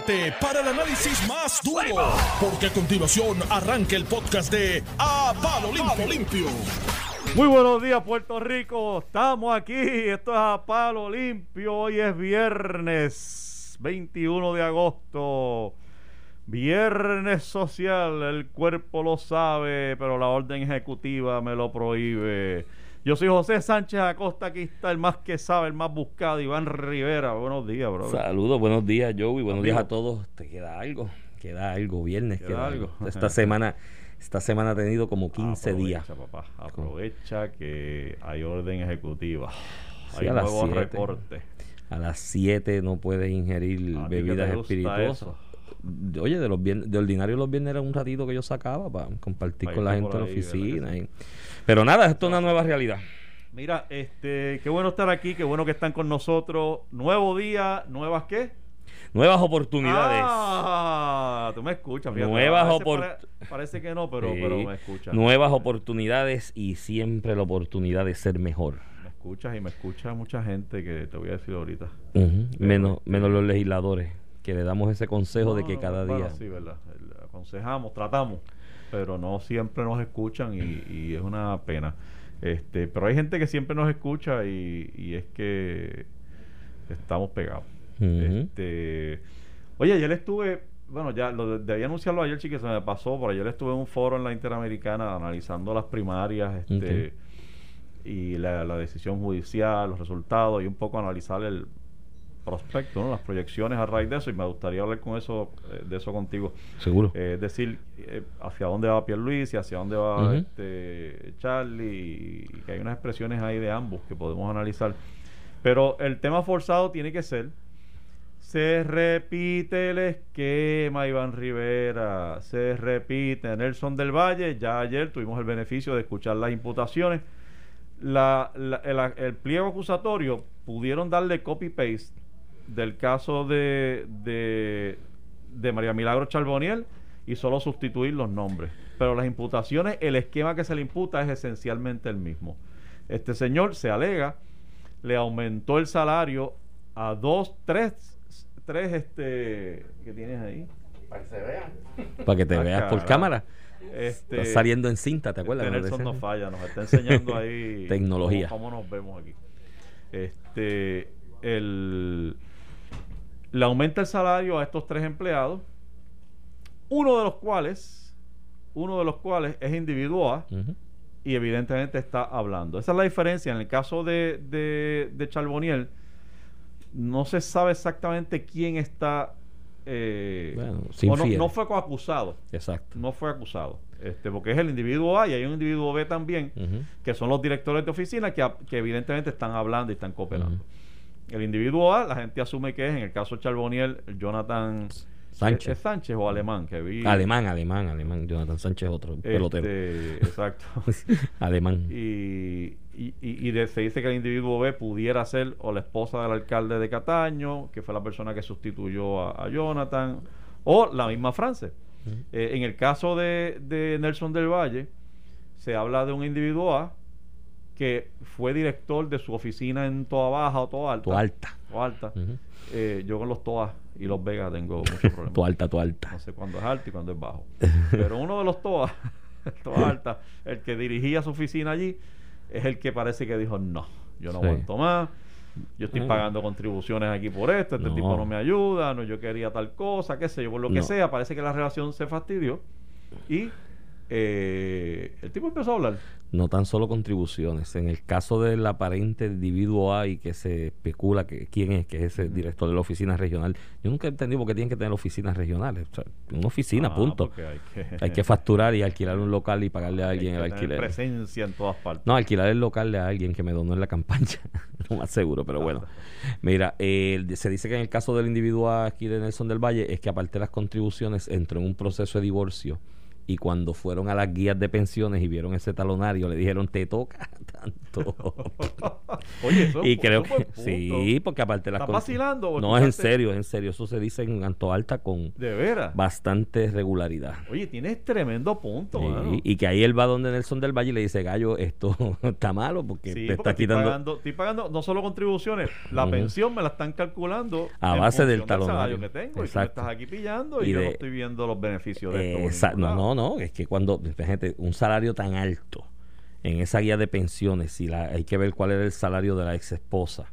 prepárate para el análisis más duro, porque a continuación arranca el podcast de A Palo Limpio. Muy buenos días, Puerto Rico. Estamos aquí. Esto es A Palo Limpio. Hoy es viernes 21 de agosto. Viernes social. El cuerpo lo sabe, pero la orden ejecutiva me lo prohíbe. Yo soy José Sánchez Acosta, aquí está el más que sabe, el más buscado, Iván Rivera. Buenos días, bro. Saludos, buenos días, Joey. Buenos días a todos. Te queda algo, queda algo, viernes, queda, algo. Esta semana, esta semana ha tenido como 15 días. Papá, aprovecha que hay orden ejecutiva. hay a nuevo recorte. A las 7 no puedes ingerir bebidas espirituosas. Oye, de los de ordinario los viernes era un ratito que yo sacaba para compartir con la gente en la oficina. pero nada, esto es una nueva realidad. Mira, este, qué bueno estar aquí, qué bueno que están con nosotros. Nuevo día, nuevas qué? Nuevas oportunidades. Ah, tú me escuchas. Nuevas oportunidades. Parece, que no, pero, pero me escuchas. Nuevas oportunidades y siempre la oportunidad de ser mejor. Me escuchas y me escucha mucha gente que te voy a decir ahorita. menos, menos los legisladores que le damos ese consejo de que cada día. Sí, ¿verdad? Aconsejamos, tratamos, pero no siempre nos escuchan y, es una pena. Este, pero hay gente que siempre nos escucha y, es que estamos pegados. este, oye, ayer estuve, bueno, ya lo debía anunciarlo ayer, sí que se me pasó, pero ayer estuve en un foro en la Interamericana analizando las primarias este, y la, la decisión judicial, los resultados y un poco analizar el, prospecto, ¿no? las proyecciones a raíz de eso y me gustaría hablar con eso eh, de eso contigo. Seguro. Eh, es decir, eh, hacia dónde va Pierluisi, hacia dónde va este Charlie y que hay unas expresiones ahí de ambos que podemos analizar. Pero el tema forzado tiene que ser se repite el esquema, Iván Rivera. Se repite. Nelson del Valle, ya ayer tuvimos el beneficio de escuchar las imputaciones. La, el, el, pliego acusatorio pudieron darle copy-paste del caso de, de, María Milagro Charboniel y solo sustituir los nombres. Pero las imputaciones, el esquema que se le imputa es esencialmente el mismo. Este señor se alega, le aumentó el salario a dos, tres, tres, este, ¿qué tienes ahí? Para que se vean. Para que te ah, veas por cámara. Este, saliendo en cinta, ¿te acuerdas? Este Nelson no falla, nos está enseñando ahí tecnología. Cómo, cómo, nos vemos aquí. Este, el, le aumenta el salario a estos tres empleados, uno de los cuales, uno de los cuales es individual y evidentemente está hablando. Esa es la diferencia. En el caso de, de, Charboniel, no se sabe exactamente quién está eh, bueno, no, fue acusado. Exacto. No fue acusado. Este, porque es el individuo A y hay un individuo B también, que son los directores de oficina que, que evidentemente están hablando y están cooperando. El individuo A, la gente asume que es, en el caso de Charboniel, Jonathan Sánchez. Sánchez o alemán que vi. Alemán, alemán, alemán. Jonathan Sánchez otro este, pelotero. Exacto. alemán. Y, y, y, se dice que el individuo B pudiera ser o la esposa del alcalde de Cataño, que fue la persona que sustituyó a, Jonathan, o la misma France. Eh, en el caso de, de Nelson del Valle, se habla de un individuo A que fue director de su oficina en Toa Baja o Toa Alta. Toa Alta. Toa Alta. Eh, yo con los Toa y los Vega tengo muchos problemas. Toa Alta, Toa Alta. No sé cuándo es alto y cuándo es bajo. Pero uno de los Toa, Toa Alta, el que dirigía su oficina allí, es el que parece que dijo, no, yo no aguanto más. Yo estoy pagando contribuciones aquí por esto, este tipo no me ayuda, no, yo quería tal cosa, qué sé yo, por lo que sea, parece que la relación se fastidió y eh, el tipo empezó a hablar. No tan solo contribuciones. En el caso del aparente individuo A y que se especula que quién es, que es ese director de la oficina regional, yo nunca he entendido por qué tienen que tener oficinas regionales. una oficina, ah, punto. Hay que... facturar y alquilar un local y pagarle a alguien el alquiler. presencia en todas partes. No, alquilar el local de alguien que me donó en la campaña. no más seguro, pero bueno. Mira, se dice que en el caso del individuo aquí de Nelson del Valle es que aparte de las contribuciones entró en un proceso de divorcio y cuando fueron a las guías de pensiones y vieron ese talonario, le dijeron, te toca tanto. Oye, eso y creo que punto. sí, porque aparte las ¿Estás cosas- vacilando No, es en serio, es en serio. Eso se dice en Anto Alta con De veras. bastante regularidad. Oye, tienes tremendo punto, Y- mano. y, que ahí él va donde Nelson del Valle y le dice, Gallo, esto está malo porque Sí, te porque está estoy quitando... pagando, estoy pagando no solo contribuciones, la pensión me la están calculando A base del talonario. salario que tengo y tú me Exacto. estás aquí pillando y, Y yo no estoy viendo los beneficios de esto. por Esa- ningún no, no, no, es que cuando, gente, un salario tan alto en esa guía de pensiones, si la, hay que ver cuál era el salario de la ex esposa,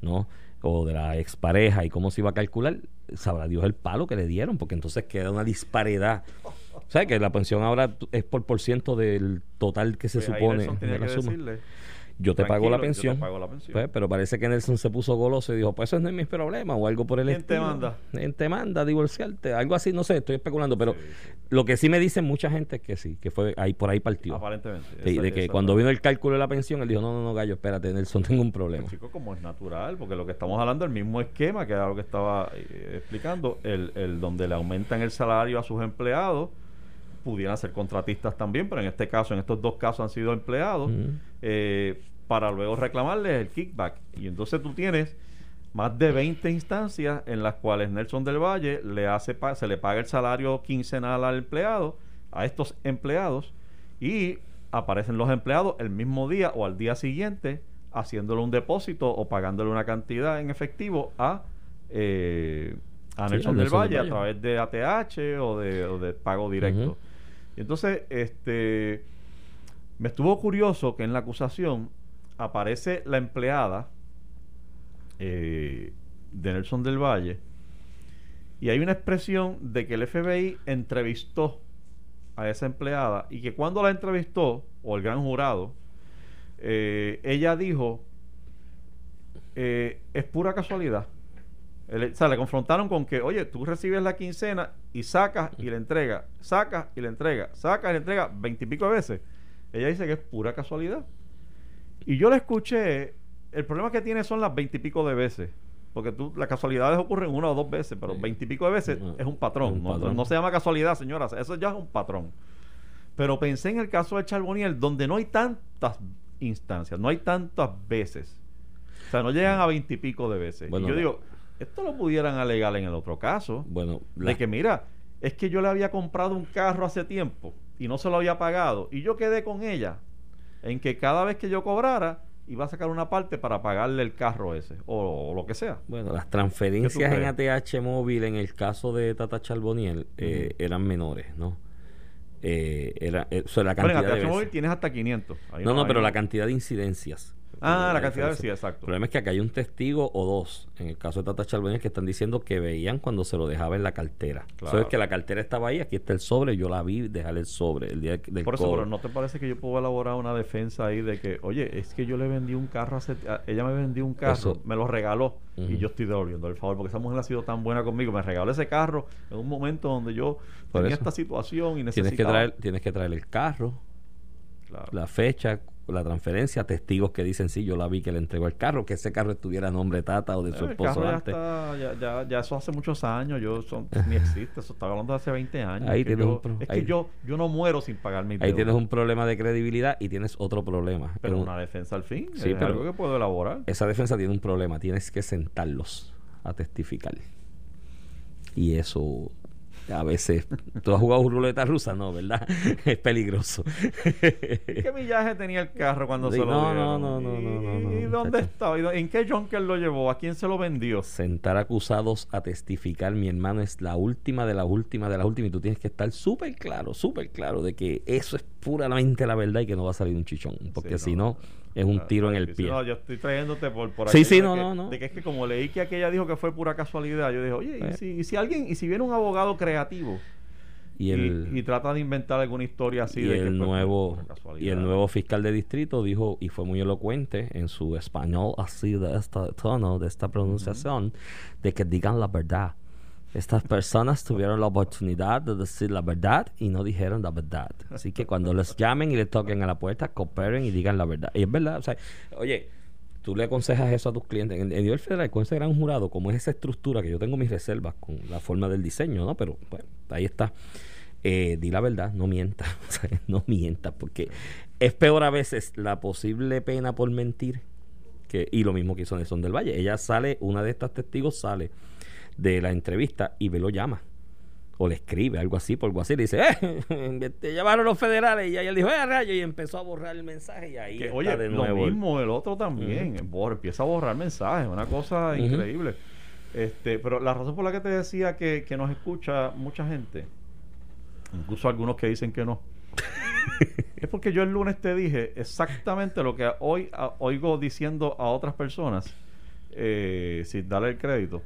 ¿no? O de la expareja y cómo se iba a calcular, sabrá Dios el palo que le dieron, porque entonces queda una disparidad. O sea, que la pensión ahora es por por ciento del total que se Pues supone de la que suma. decirle, Yo te pago "Tranquilo, la yo te pensión. pago la pensión". Pues, pero parece que Nelson se puso goloso y dijo, pues eso no es mi problema o algo por el ¿Quién te manda? ¿Quién te manda a divorciarte? Algo así, no sé, estoy especulando, pero Sí, sí. lo que sí me dicen mucha gente es que sí, que fue ahí por ahí partió. Aparentemente. Sí, Esa- de que cuando vino el cálculo de la pensión, él dijo, no, no, no, gallo, espérate, Nelson, tengo un problema. Chico, como es natural, porque lo que estamos hablando es el mismo esquema que era lo que estaba eh, explicando, el, el donde le aumentan el salario a sus empleados, pudieran ser contratistas también, pero en este caso, en estos dos casos han sido empleados. Eh, para luego reclamarles el kickback. Y entonces tú tienes más de 20 instancias en las cuales Nelson del Valle le hace se le paga el salario quincenal al empleado, a estos empleados, y aparecen los empleados el mismo día o al día siguiente haciéndole un depósito o pagándole una cantidad en efectivo a, eh, a Nelson del Nelson Valle del a través de ATH o de, o de pago directo. Y entonces, este, me estuvo curioso que en la acusación aparece la empleada eh, de Nelson del Valle y hay una expresión de que el FBI entrevistó a esa empleada y que cuando la entrevistó, o el gran jurado, eh, ella dijo, eh, es pura casualidad. El- o sea, le confrontaron con que, oye, tú recibes la quincena y sacas y le entregas, sacas y le entregas, sacas y le entregas veintipico de veces. Ella dice que es pura casualidad. Y yo la escuché, el problema que tiene son las veintipico de veces. Porque tú, las casualidades ocurren una o dos veces, pero veintipico de veces No, es un patrón. es un no, patrón. no se llama casualidad, señoras. Eso ya es un patrón. Pero pensé en el caso de Charboniel, donde no hay tantas instancias, no hay tantas veces. O sea, no llegan a veintipico de veces. Bueno, y yo digo, esto lo pudieran alegar en el otro caso. Bueno, De que, mira, es que yo le había comprado un carro hace tiempo y no se lo había pagado. Y yo quedé con ella en que cada vez que yo cobrara, iba a sacar una parte para pagarle el carro ese o, o lo que sea. Bueno, las ¿Qué transferencias en? ATH móvil en el caso de Tata Charboniel eh, eran menores, ¿no? Eh, era, eh, o sea, la en cantidad de ATH móvil tienes hasta 500. Ahí No, no, pero la cantidad de incidencias. Ah, la cantidad de... Sí, exacto. El problema es que acá hay un testigo o dos, en el caso de Tata Charboniel, que están diciendo que veían cuando se lo dejaba en la cartera. Claro. Eso es que la cartera estaba ahí, aquí está el sobre, yo la vi dejar el sobre el día del Por eso, cobro. pero ¿no te parece que yo puedo elaborar una defensa ahí de que, oye, es que yo le vendí un carro hace... a- Ella me vendió un carro, Eso- me lo regaló y yo estoy devolviendo el favor porque esa mujer ha sido tan buena conmigo. Me regaló ese carro en un momento donde yo Por tenía eso. esta situación y Tienes que, necesitaba... traer, tienes que traer el carro, Claro. la fecha, la transferencia, testigos que dicen sí, yo la vi que le entregó el carro, que ese carro estuviera a nombre de Tata o de su Eh, el esposo ya antes. está, ya, ya, ya eso hace muchos años, yo son, ni existe, eso estaba hablando de hace 20 años. Ahí Es que tienes yo, un pro- es ahí- que yo, yo no muero sin pagar mi Ahí tienes un problema de credibilidad y tienes otro problema. Pero un- una defensa al fin, Sí, es pero- algo que puedo elaborar. esa defensa tiene un problema, tienes que sentarlos a testificar. Y eso a veces tú has jugado ruleta rusa, no, ¿verdad? es peligroso. ¿Qué millaje tenía el carro cuando Sí, se lo no, dieron? no, no, no, no, no, no, ¿Y dónde muchacho. estaba? ¿Y dó- ¿En qué junker lo llevó? ¿A quién se lo vendió? Sentar acusados a testificar, mi hermano, es la última de la última de las últimas y tú tienes que estar súper claro, súper claro de que eso es puramente la verdad y que no va a salir un chichón, porque Sí, si no, es un tiro en el pie. No, yo estoy trayéndote por, por Sí, sí, no, que- no, no. De que es que como leí que aquella dijo que fue pura casualidad, yo dije, oye, ¿y Eh. si, y si alguien, y si viene un abogado creativo Y el, y, y trata de inventar alguna historia así y de que el pues, nuevo casualidad? y el nuevo fiscal de distrito dijo y fue muy elocuente en su español así de este tono de esta pronunciación de que digan la verdad estas personas tuvieron la oportunidad de decir la verdad y no dijeron la verdad. Así que cuando les llamen y les toquen a la puerta cooperen y digan la verdad. Y es verdad o sea oye tú le aconsejas eso a tus clientes. En, en nivel federal con ese gran jurado como es esa estructura que yo tengo mis reservas con la forma del diseño no pero bueno ahí está. Eh, di la verdad, no mienta, no mienta, porque es peor a veces la posible pena por mentir que, y lo mismo que hizo Nelson del Valle. Ella sale, una de estas testigos sale de la entrevista y ve lo llama. O le escribe algo así por algo así le dice eh, te llamaron los federales y ella dijo eh rayo y empezó a borrar el mensaje y ahí está oye de nuevo lo mismo el otro también empieza a borrar mensajes una cosa increíble. Este pero la razón por la que te decía que, que nos escucha mucha gente incluso algunos que dicen que no es porque yo el lunes te dije exactamente lo que hoy oigo diciendo a otras personas eh, sin darle el crédito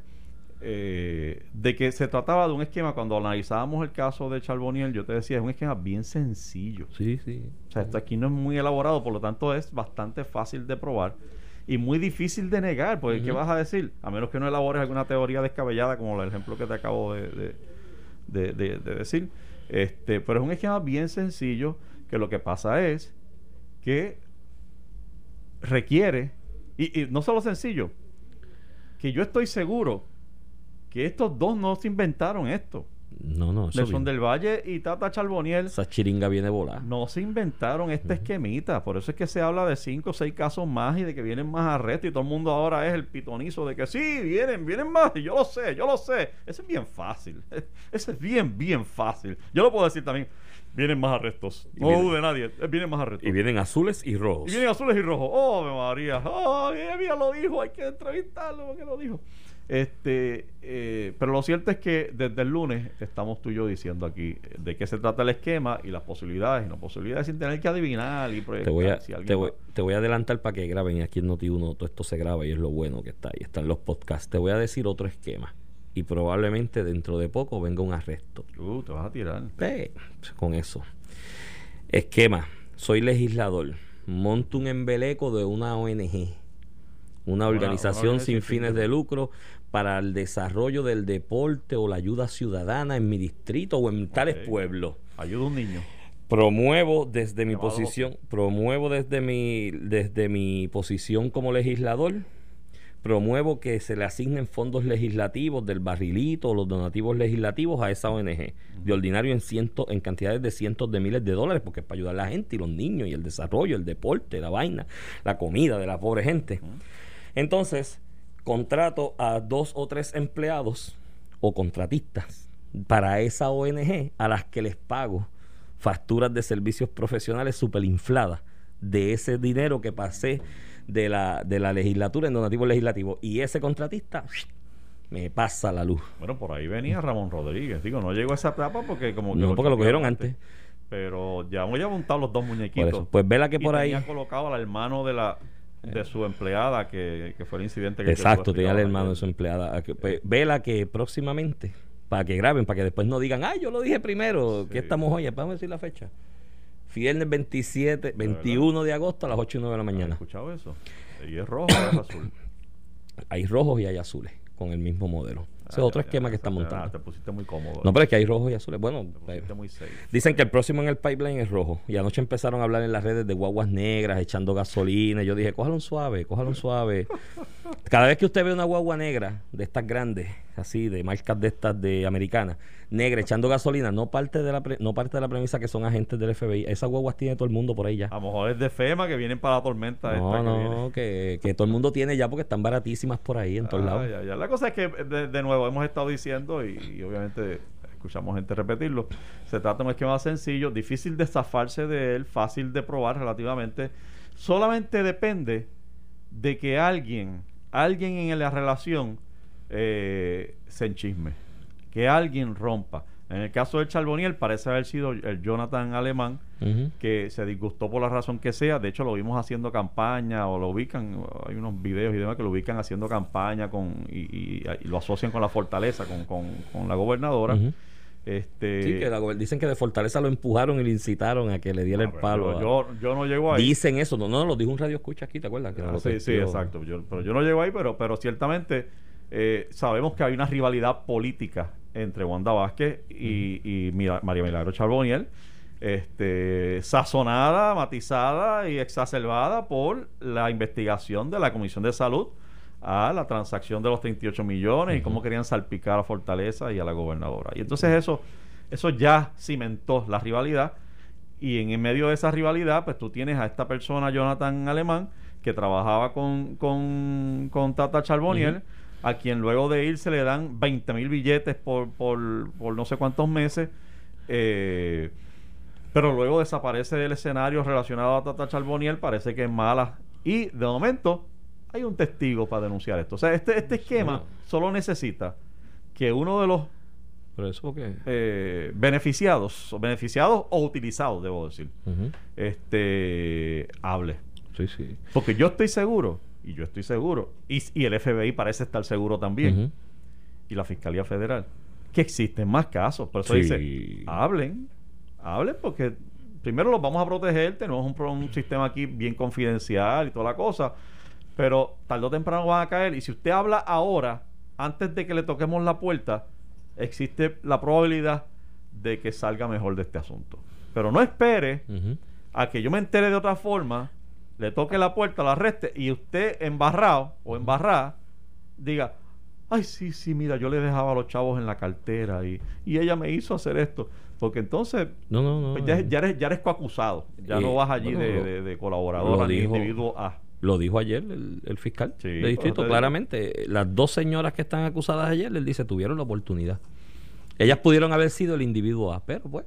eh, de que se trataba de un esquema, cuando analizábamos el caso de Charboniel, yo te decía, es un esquema bien sencillo. Sí, sí. O sea, esto aquí no es muy elaborado, por lo tanto es bastante fácil de probar y muy difícil de negar, porque ¿qué vas a decir? A menos que no elabores alguna teoría descabellada, como el ejemplo que te acabo de, de, decir. Este, pero es un esquema bien sencillo, que lo que pasa es que requiere, y, y no solo sencillo, que yo estoy seguro que estos dos no se inventaron esto. No, no. Nelson del Valle y Tata Charboniel. Esa chiringa viene volada. No se inventaron este esquemita. Por eso es que se habla de cinco o seis casos más y de que vienen más arrestos. Y todo el mundo ahora es el pitonizo de que sí, vienen, vienen más. Y yo lo sé, yo lo sé. Ese es bien fácil. Ese es bien, bien fácil. Yo lo puedo decir también. Vienen más arrestos. No dude nadie. Vienen más arrestos. Y vienen azules y rojos. Y vienen azules y rojos. Oh, María. Oh, mira, lo dijo. Hay que entrevistarlo porque lo dijo. Este, eh, pero lo cierto es que desde el lunes estamos tú y yo diciendo aquí de qué se trata el esquema y las posibilidades y no posibilidades sin tener que adivinar y proyectar. Te voy a, te voy, a adelantar para que graben aquí en Noti1 todo esto se graba y es lo bueno que está ahí, están los podcasts. Te voy a decir otro esquema y probablemente dentro de poco venga un arresto. Uh, te vas a tirar. con eso. Esquema. Soy legislador. Monto un embeleco de una ONG una organización sin fines de lucro para el desarrollo del deporte o la ayuda ciudadana en mi distrito o en tales pueblos. Ayuda a un niño. Promuevo desde mi posición, promuevo desde mi, desde mi posición como legislador, promuevo que se le asignen fondos legislativos del barrilito o los donativos legislativos a esa ONG, de ordinario en cientos, en cantidades de cientos de miles de dólares, porque es para ayudar a la gente y los niños y el desarrollo, el deporte, la vaina, la comida de la pobre gente. Entonces, contrato a dos o tres empleados o contratistas para esa ONG a las que les pago facturas de servicios profesionales superinfladas de ese dinero que pasé de la, de la legislatura en donativo legislativo. Y ese contratista me pasa la luz. Bueno, por ahí venía Ramón Rodríguez. Digo, no llegó a esa etapa porque como No, porque lo cogieron antes. Pero ya voy a montar los dos muñequitos. Pues vela que por ahí... ahí... colocado al hermano de la de su empleada que, fue el incidente que exacto tenía el hermano de su empleada pues, vela que próximamente para que graben para que después no digan ay yo lo dije primero que estamos hoy vamos a decir la fecha viernes 27 21 de agosto a las 8 y 9 de la mañana. ¿Has escuchado eso? y es rojo es azul. Hay rojos y hay azules con el mismo modelo ese es otro esquema que está montando. te pusiste muy cómodo. No, pero es que hay rojos y azules. Bueno, eh, dicen que el próximo en el pipeline es rojo. Y anoche empezaron a hablar en las redes de guaguas negras echando gasolina. Y yo dije, cójalo suave, cójalo suave. Cada vez que usted ve una guagua negra de estas grandes, así, de marcas de estas de americanas, negra echando gasolina, no parte de la no parte de la premisa que son agentes del FBI. Esas guaguas tiene todo el mundo por ahí ya. A lo mejor es de FEMA que vienen para la tormenta. No, no, que, que, todo el mundo tiene ya porque están baratísimas por ahí en todos ah, lados. Ya, La cosa es que, de, nuevo, hemos estado diciendo y, obviamente escuchamos gente repetirlo. Se trata de un esquema sencillo, difícil de zafarse de él, fácil de probar relativamente. Solamente depende de que alguien, alguien en la relación eh, se enchisme que alguien rompa. En el caso del Charboniel parece haber sido el Jonathan Alemán que se disgustó por la razón que sea. De hecho, lo vimos haciendo campaña o lo ubican, hay unos videos y demás que lo ubican haciendo campaña con y, lo asocian con la fortaleza, con, con, la gobernadora. Este, sí, que dicen que de Fortaleza lo empujaron y le incitaron a que le diera el ah, palo. Yo, yo, no llego ahí. Dicen eso, no, no, lo dijo un radio escucha aquí, ¿te acuerdas? Ah, sí, sí, exacto. pero yo no llego ahí, pero, pero ciertamente eh, sabemos que hay una rivalidad política entre Wanda Vázquez y, María Milagro Charboniel, este, sazonada, matizada y exacerbada por la investigación de la Comisión de Salud a la transacción de los 38 millones y cómo querían salpicar a Fortaleza y a la gobernadora. Y entonces eso eso ya cimentó la rivalidad y en, medio de esa rivalidad, pues tú tienes a esta persona, Jonathan Alemán, que trabajaba con, con, con Tata Charbonnier, a quien luego de ir se le dan 20 mil billetes por, por, por, no sé cuántos meses. Eh, pero luego desaparece del escenario relacionado a Tata Charbonnier, parece que es mala. Y de momento hay un testigo para denunciar esto. O sea, este, este esquema solo necesita que uno de los ¿Pero eso eh, beneficiados, o beneficiados o utilizados, debo decir, este hable. Sí, sí. Porque yo estoy seguro, y yo estoy seguro, y, el FBI parece estar seguro también, y la Fiscalía Federal, que existen más casos. Por eso dice, hablen, hablen, porque primero los vamos a proteger, tenemos un, un sistema aquí bien confidencial y toda la cosa, pero tarde o temprano van a caer, y si usted habla ahora, antes de que le toquemos la puerta, existe la probabilidad de que salga mejor de este asunto. Pero no espere a que yo me entere de otra forma, le toque la puerta, la arreste y usted embarrado o embarrada diga, ay, sí, sí, mira, yo le dejaba a los chavos en la cartera y, y ella me hizo hacer esto. Porque entonces no, no, no, pues ya, ya, eres, ya eres coacusado, ya no vas allí de, de, colaborador ni individuo A. Lo dijo ayer el, fiscal de distrito, claramente. Las dos señoras que están acusadas ayer, él dice, tuvieron la oportunidad. Ellas pudieron haber sido el individuo A, pero pues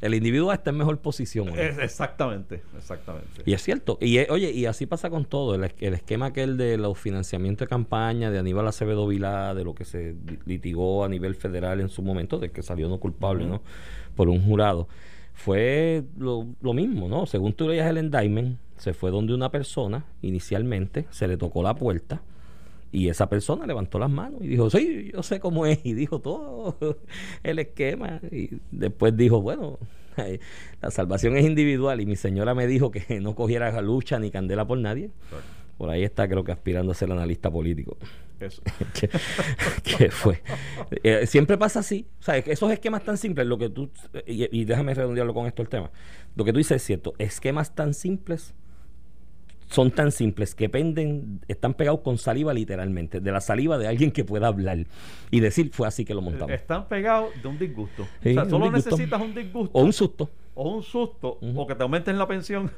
el individuo A está en mejor posición. exactamente, exactamente. Y es cierto. Y eh, oye, y así pasa con todo. El, esquema aquel de los financiamientos de campaña de Aníbal Acevedo Vilá, de lo que se litigó a nivel federal en su momento, de que salió no culpable, ¿no? Por un jurado. Fue lo, lo mismo, ¿no? Según tú leías el indictment, se fue donde una persona, inicialmente, se le tocó la puerta y esa persona levantó las manos y dijo, sí, yo sé cómo es, y dijo todo el esquema. Y después dijo, bueno, la salvación es individual y mi señora me dijo que no cogiera lucha ni candela por nadie. Por ahí está, creo que aspirando a ser analista político. Eso. ¿Qué, fue? Eh, siempre pasa así. O sea, esos esquemas tan simples, lo que tú. Y, y déjame redondearlo con esto el tema. Lo que tú dices es cierto. Esquemas tan simples son tan simples que penden, están pegados con saliva literalmente, de la saliva de alguien que pueda hablar y decir fue así que lo montamos. Están pegados de un disgusto. o sea, solo necesitas un disgusto. O un susto. O un susto, o que te aumenten la pensión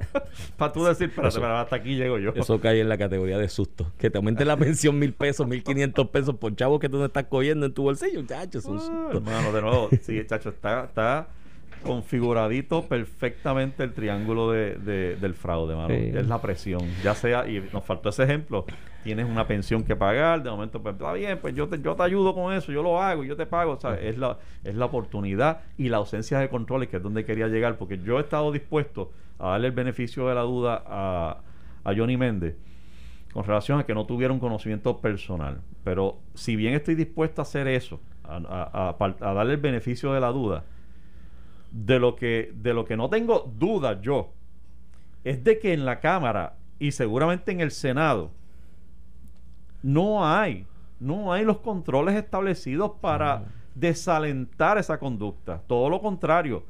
para tú decir, espérate, hasta aquí llego yo. Eso cae en la categoría de susto. Que te aumenten la pensión mil pesos, mil quinientos pesos por chavo que tú no estás cogiendo en tu bolsillo, chacho, es un susto. Hermano, de nuevo, sí, chacho, está, está configuradito perfectamente el triángulo de, del fraude, mano. Es la presión. Ya sea, y nos faltó ese ejemplo, tienes una pensión que pagar, de momento, pues está bien, pues yo te, yo te ayudo con eso, yo lo hago, yo te pago. O sea, es, la, es la oportunidad y la ausencia de controles, que es donde quería llegar, porque yo he estado dispuesto a darle el beneficio de la duda a, a Johnny Méndez con relación a que no tuviera un conocimiento personal. Pero si bien estoy dispuesto a hacer eso, a, a darle el beneficio de la duda, de lo que, de lo que no tengo duda yo, es de que en la Cámara y seguramente en el Senado no hay, no hay los controles establecidos para desalentar esa conducta. Todo lo contrario,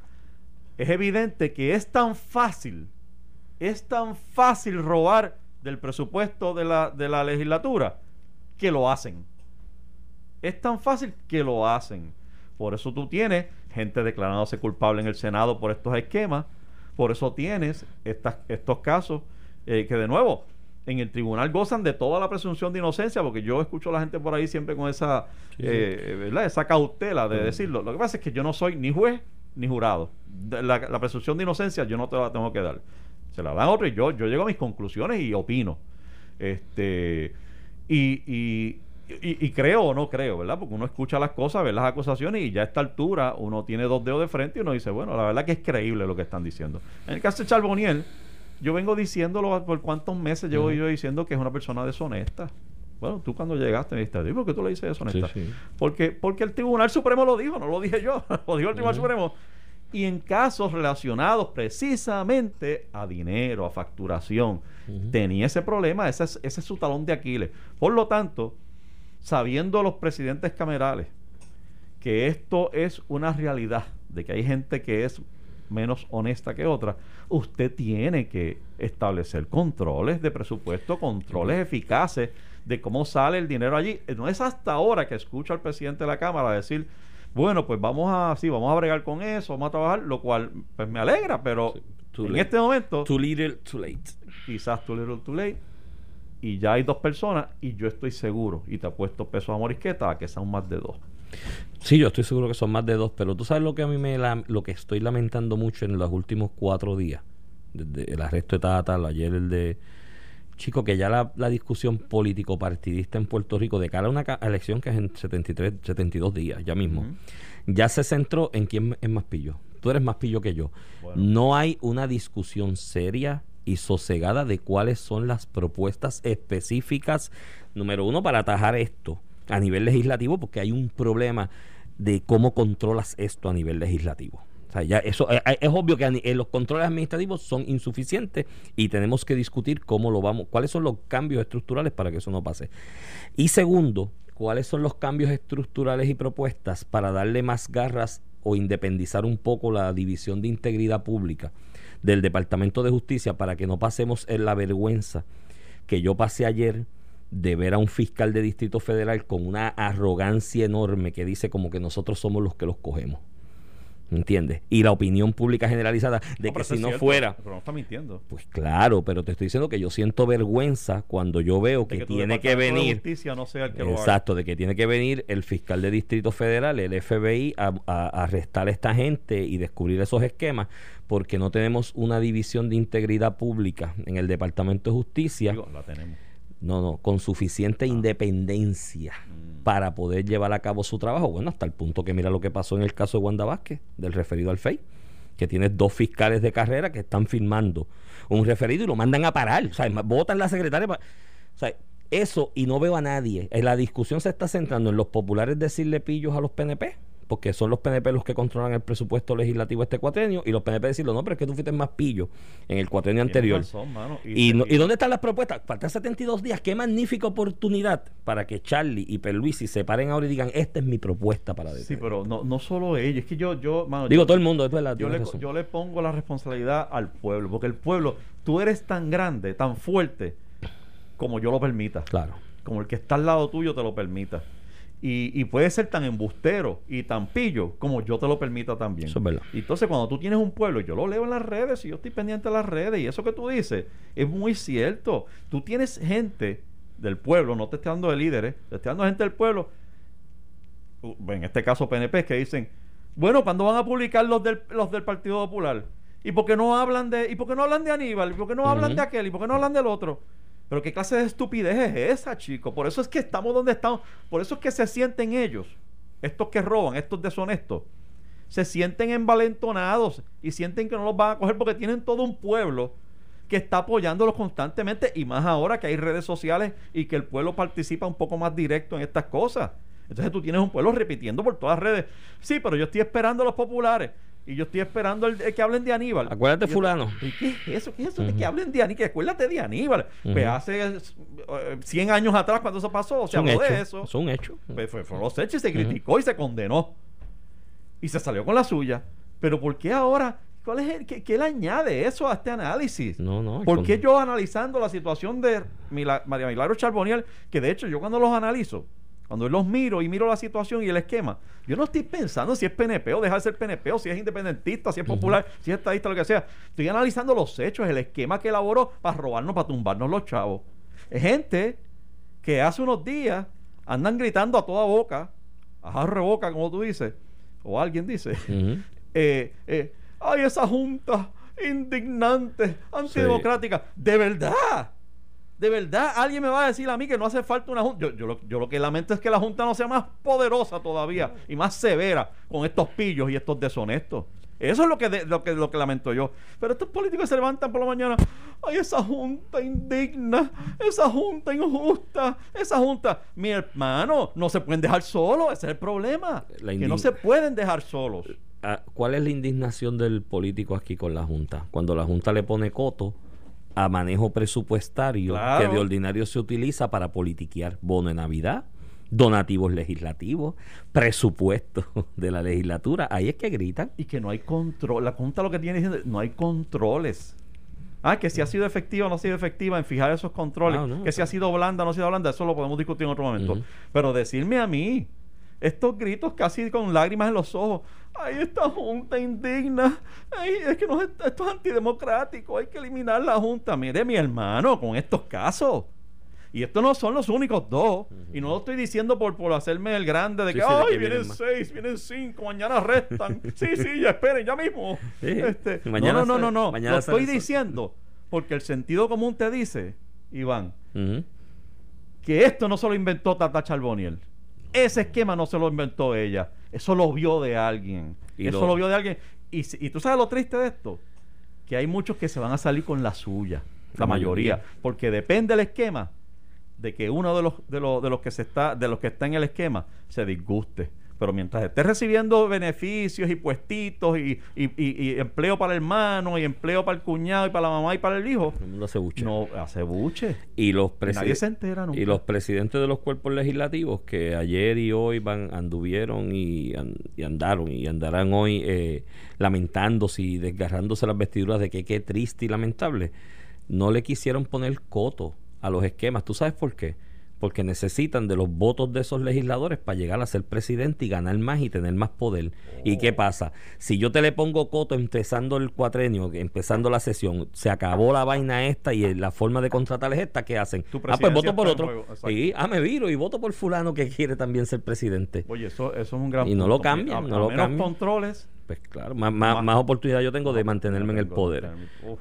es evidente que es tan fácil, es tan fácil robar del presupuesto de la, de la legislatura que lo hacen. Es tan fácil que lo hacen. Por eso tú tienes gente declarándose culpable en el Senado por estos esquemas. Por eso tienes estas, estos casos eh, que de nuevo en el tribunal gozan de toda la presunción de inocencia, porque yo escucho a la gente por ahí siempre con esa, eh, esa cautela de decirlo. Lo que pasa es que yo no soy ni juez ni jurado. La, la, presunción de inocencia yo no te la tengo que dar. Se la dan otros y yo, yo llego a mis conclusiones y opino. Este, y, y, creo o no creo, ¿verdad? Porque uno escucha las cosas, ve las acusaciones y ya a esta altura uno tiene dos dedos de frente y uno dice, bueno, la verdad que es creíble lo que están diciendo. En el caso de Charboniel, yo vengo diciéndolo por cuántos meses llevo yo diciendo que es una persona deshonesta. Bueno, tú cuando llegaste me dijiste, ¿por qué tú le dices deshonesta? Porque, porque el Tribunal Supremo lo dijo, no lo dije yo, lo dijo el Tribunal Supremo. Y en casos relacionados precisamente a dinero, a facturación, tenía ese problema, ese ese es su talón de Aquiles. Por lo tanto, sabiendo los presidentes camerales que esto es una realidad, de que hay gente que es menos honesta que otra, usted tiene que establecer controles de presupuesto, controles eficaces de cómo sale el dinero allí. No es hasta ahora que escucho al presidente de la Cámara decir, Bueno, pues vamos a, sí, vamos a bregar con eso, vamos a trabajar, lo cual pues me alegra, pero en late. este momento, Too little, too late. quizás too little too late, y ya hay dos personas, y yo estoy seguro, y te apuesto pesos a morisqueta a que sean más de dos. Sí, yo estoy seguro que son más de dos, pero tú sabes lo que a mí me lo que estoy lamentando mucho en los últimos cuatro días, desde el arresto de Tata, ayer el de chico que ya la, la discusión político partidista en Puerto Rico de cara a una elección que es en 73, 72 días, ya mismo, ya se centró en quién es más pillo. Tú eres más pillo que yo. Bueno. No hay una discusión seria y sosegada de cuáles son las propuestas específicas, número uno, para atajar esto a nivel legislativo, porque hay un problema de cómo controlas esto a nivel legislativo. O sea, ya eso eh, eh, es obvio que eh, los controles administrativos son insuficientes y tenemos que discutir cómo lo vamos, cuáles son los cambios estructurales para que eso no pase. Y segundo, cuáles son los cambios estructurales y propuestas para darle más garras o independizar un poco la división de integridad pública del Departamento de Justicia para que no pasemos en la vergüenza que yo pasé ayer de ver a un fiscal de Distrito Federal con una arrogancia enorme que dice como que nosotros somos los que los cogemos. ¿Entiendes? Y la opinión pública generalizada de No, que si no cierto, fuera, Pero no está mintiendo. pues claro, pero te estoy diciendo que yo siento vergüenza cuando yo veo que, tu tiene que venir justicia no sea el que lo haga. Exacto, de que tiene que venir el fiscal de Distrito Federal, el FBI, a, a- a arrestar a esta gente y descubrir esos esquemas, porque no tenemos una división de integridad pública en el Departamento de Justicia, Digo, la tenemos. No, no, con suficiente independencia Mm. para poder llevar a cabo su trabajo. Bueno, hasta el punto que mira lo que pasó en el caso de Wanda Vázquez, del referido al FEI, que tiene dos fiscales de carrera que están firmando un referido y lo mandan a parar. O sea, votan la secretaria. pa- O sea, eso y no veo a nadie. Eh, La discusión se está centrando en los populares decirle pillos a los PNP, porque son los PNP los que controlan el presupuesto legislativo este cuatrenio, y los PNP decirlo, no, pero es que tú fuiste más pillo en el cuatrenio anterior. razón, mano. ¿Y, no- ¿Y dónde están las propuestas? Faltan 72 días. Qué magnífica oportunidad para que Charlie y Perluisi se paren ahora y digan, esta es mi propuesta para Sí, detener". pero no, no solo ellos. Es que yo, yo, mano, Digo, yo- todo el mundo, es verdad. yo le, razón. yo le pongo la responsabilidad al pueblo, porque el pueblo, tú eres tan grande, tan fuerte, como yo lo permita, Claro. como el que está al lado tuyo te lo permita. Y, y puede ser tan embustero y tan pillo como yo te lo permita también. Eso es verdad. Y entonces cuando tú tienes un pueblo, yo lo leo en las redes y yo estoy pendiente de las redes y eso que tú dices es muy cierto. Tú tienes gente del pueblo, no te estoy dando de líderes, te estoy dando gente del pueblo, uh, en este caso PNP, que dicen, bueno, ¿cuándo van a publicar los del, los del Partido Popular? ¿Y por qué no hablan de, y por qué no hablan de Aníbal? ¿Y por qué no hablan de aquel? ¿Y por qué no hablan del otro? Pero qué clase de estupidez es esa, chico. Por eso es que estamos donde estamos. Por eso es que se sienten ellos, estos que roban, estos deshonestos, se sienten envalentonados y sienten que no los van a coger porque tienen todo un pueblo que está apoyándolos constantemente y más ahora que hay redes sociales y que el pueblo participa un poco más directo en estas cosas. Entonces tú tienes un pueblo repitiendo por todas las redes. Sí, pero yo estoy esperando a los populares y yo estoy esperando el, el que hablen de Aníbal. Acuérdate, yo- fulano. ¿Y qué es eso? ¿Qué es eso de Ujú. que hablen de Aníbal? Que acuérdate de Aníbal. Pues Ujú. hace eh, 100 años atrás cuando eso pasó, se habló hecho. de eso. Es un hecho. Pues fue, fueron los hechos y se criticó y se condenó. Y se salió con la suya. Pero ¿por qué ahora? ¿Cuál es el, qué, qué le añade eso a este análisis? No, no. ¿Por con- qué yo analizando la situación de Mila- María Milagro Charboniel, que de hecho yo cuando los analizo, cuando los miro y miro la situación y el esquema, yo no estoy pensando si es PNP o dejar de ser PNP o si es independentista, si es popular, si es estadista, lo que sea. Estoy analizando los hechos, el esquema que elaboró para robarnos, para tumbarnos los chavos. Es gente que hace unos días andan gritando a toda boca, a jarro boca, como tú dices, o alguien dice, eh, eh, ay, esa junta indignante, antidemocrática. De verdad, de verdad, alguien me va a decir a mí que no hace falta una junta. Yo, yo, lo, yo lo que lamento es que la junta no sea más poderosa todavía y más severa con estos pillos y estos deshonestos. Eso es lo que, de- lo que, lo que lamento yo. Pero estos políticos se levantan por la mañana. Ay, esa junta indigna, esa junta injusta, esa junta. Mi hermano, no se pueden dejar solos, ese es el problema. Que no se pueden dejar solos. Ah, ¿Cuál es la indignación del político aquí con la Junta? Cuando la Junta le pone coto a manejo presupuestario Claro. que de ordinario se utiliza para politiquear bono de Navidad, donativos legislativos, presupuesto de la legislatura. Ahí es que gritan. y que no hay control. La Junta lo que tiene es no hay controles. Ah, que si ha sido efectiva o no ha sido efectiva en fijar esos controles. No, que si ha sido blanda o no ha sido blanda, eso lo podemos discutir en otro momento. Pero decirme a mí estos gritos casi con lágrimas en los ojos. Ay, esta junta indigna. Ay, es que no, esto es antidemocrático. Hay que eliminar la junta. Mire, mi hermano, con estos casos. Y estos no son los únicos dos. Y no lo estoy diciendo por, por hacerme el grande de que, ay, vienen, seis, vienen cinco, mañana restan. sí, sí, ya esperen, ya mismo. Este, no, no, no, no, Lo estoy diciendo porque el sentido común te dice, Iván, que esto no se lo inventó Tata Charboniel. Ese esquema no se lo inventó ella. Eso lo vio de alguien. Eso lo... vio de alguien. Y, y tú sabes lo triste de esto, que hay muchos que se van a salir con la suya, la, mayoría, porque depende del esquema de que uno de los, de los, de los que se está, de los que está en el esquema se disguste. Pero mientras esté recibiendo beneficios y puestitos y, y, empleo para el hermano y empleo para el cuñado y para la mamá y para el hijo, no hace buche. No hace buche. Y los nadie se entera Y los presidentes de los cuerpos legislativos que ayer y hoy van anduvieron y, andaron y andarán hoy eh, lamentándose y desgarrándose las vestiduras de que qué triste y lamentable, no le quisieron poner coto a los esquemas. ¿Tú sabes por qué? Porque necesitan de los votos de esos legisladores para llegar a ser presidente y ganar más y tener más poder. ¿Y qué oh. pasa? Si yo te le pongo coto empezando el cuatrenio, empezando la sesión, se acabó la vaina esta y la forma de contratar es esta, ¿qué hacen? Ah, pues voto por otro. Sí, ah, me viro y voto por fulano que quiere también ser presidente. Oye, eso, eso es un gran Y no lo cambian, no lo cambian. controles pues claro, más, más, oportunidad yo tengo de mantenerme en el poder.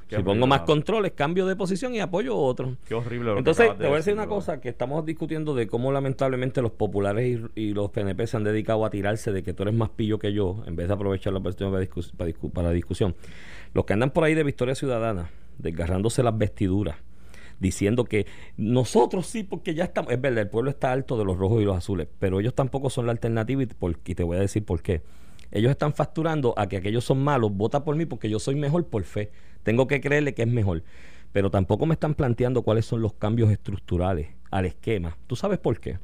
si pongo más controles, cambio de posición y apoyo otro. Qué horrible. Entonces, te voy a decir una cosa, que estamos discutiendo de cómo lamentablemente los populares y, los PNP se han dedicado a tirarse de que tú eres más pillo que yo, en vez de aprovechar la oportunidad para, para, la discusión. Los que andan por ahí de Victoria Ciudadana, desgarrándose las vestiduras, diciendo que nosotros sí, porque ya estamos, es verdad, el pueblo está alto de los rojos y los azules, pero ellos tampoco son la alternativa y te voy a decir por qué ellos están facturando a que aquellos son malos, vota por mí porque yo soy mejor por fe. Tengo que creerle que es mejor. Pero tampoco me están planteando cuáles son los cambios estructurales al esquema. ¿Tú sabes por qué?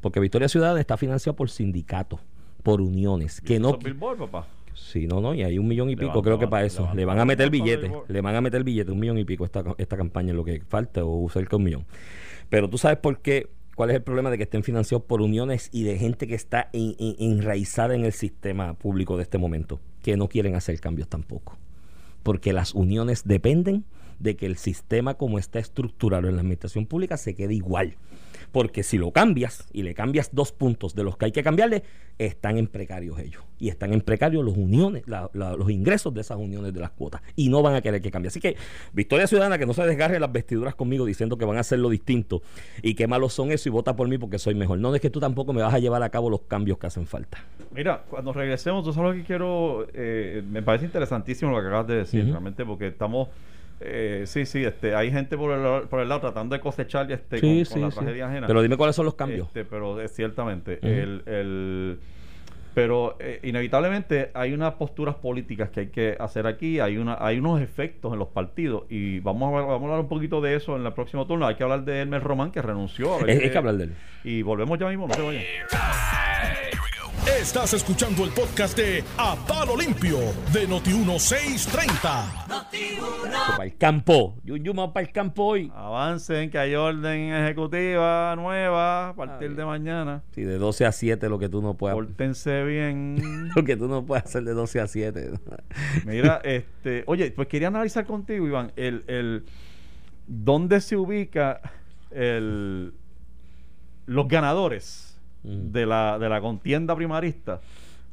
Porque Victoria Ciudadana está financiada por sindicatos, por uniones. Que no. papá? Sí, no, no, y hay un millón y pico, creo que para eso. Le van a meter billete, le van a meter billete, un millón y pico esta, esta campaña, lo que falta, o cerca de un millón. Pero tú sabes por qué ¿Cuál es el problema de que estén financiados por uniones y de gente que está enraizada en el sistema público de este momento, que no quieren hacer cambios tampoco? Porque las uniones dependen de que el sistema como está estructurado en la administración pública se quede igual. Porque si lo cambias y le cambias dos puntos de los que hay que cambiarle, están en precarios ellos. Y están en precarios los uniones, los ingresos de esas uniones de las cuotas. Y no van a querer que cambie. Así que Victoria Ciudadana, que no se desgarre las vestiduras conmigo diciendo que van a hacer lo distinto y qué malos son eso y vota por mí porque soy mejor. No es que tú tampoco me vas a llevar a cabo los cambios que hacen falta. Mira, cuando regresemos, tú sabes lo que quiero, eh, me parece interesantísimo lo que acabas de decir, realmente, porque estamos eh, sí, sí, este, hay gente por el, por el lado tratando de cosechar este, con, la tragedia ajena. Pero dime cuáles son los cambios. Este, pero ciertamente, el, el, pero eh, inevitablemente hay unas posturas políticas que hay que hacer aquí, hay una hay unos efectos en los partidos y vamos a, vamos a hablar un poquito de eso en el próximo turno. Hay que hablar de Hermes Román que renunció. A hay que hablar de él. Y volvemos ya mismo, no se vayan. Estás escuchando el podcast de A Palo Limpio de Noti1630. Para el campo. Yuyuma para el campo hoy. Avancen, que hay orden ejecutiva nueva a partir de mañana. Sí, de 12 a 7 lo que tú no puedes. Pórtense bien. lo que tú no puedes hacer de 12 a 7. Mira, este. Oye, pues quería analizar contigo, Iván, el. el ¿Dónde se ubica el, los ganadores? De, la, de la contienda primarista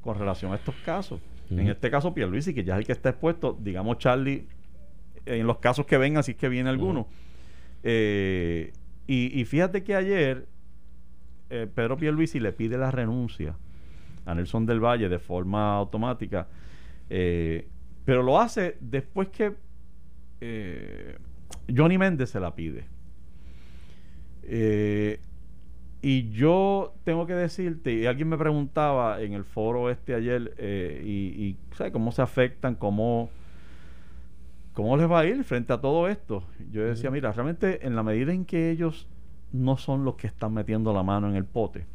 con relación a estos casos. En este caso, Pierluisi, que ya es el que está expuesto, digamos Charlie, en los casos que vengan, si es que viene alguno. Eh, y, fíjate que ayer eh, Pedro Pierluisi le pide la renuncia a Nelson del Valle de forma automática, eh, pero lo hace después que Johnny Méndez se la pide. Y yo tengo que decirte, y alguien me preguntaba en el foro este ayer, eh, y, ¿sabes cómo se afectan, cómo, cómo les va a ir frente a todo esto? Yo decía, mira, realmente en la medida en que ellos no son los que están metiendo la mano en el pote,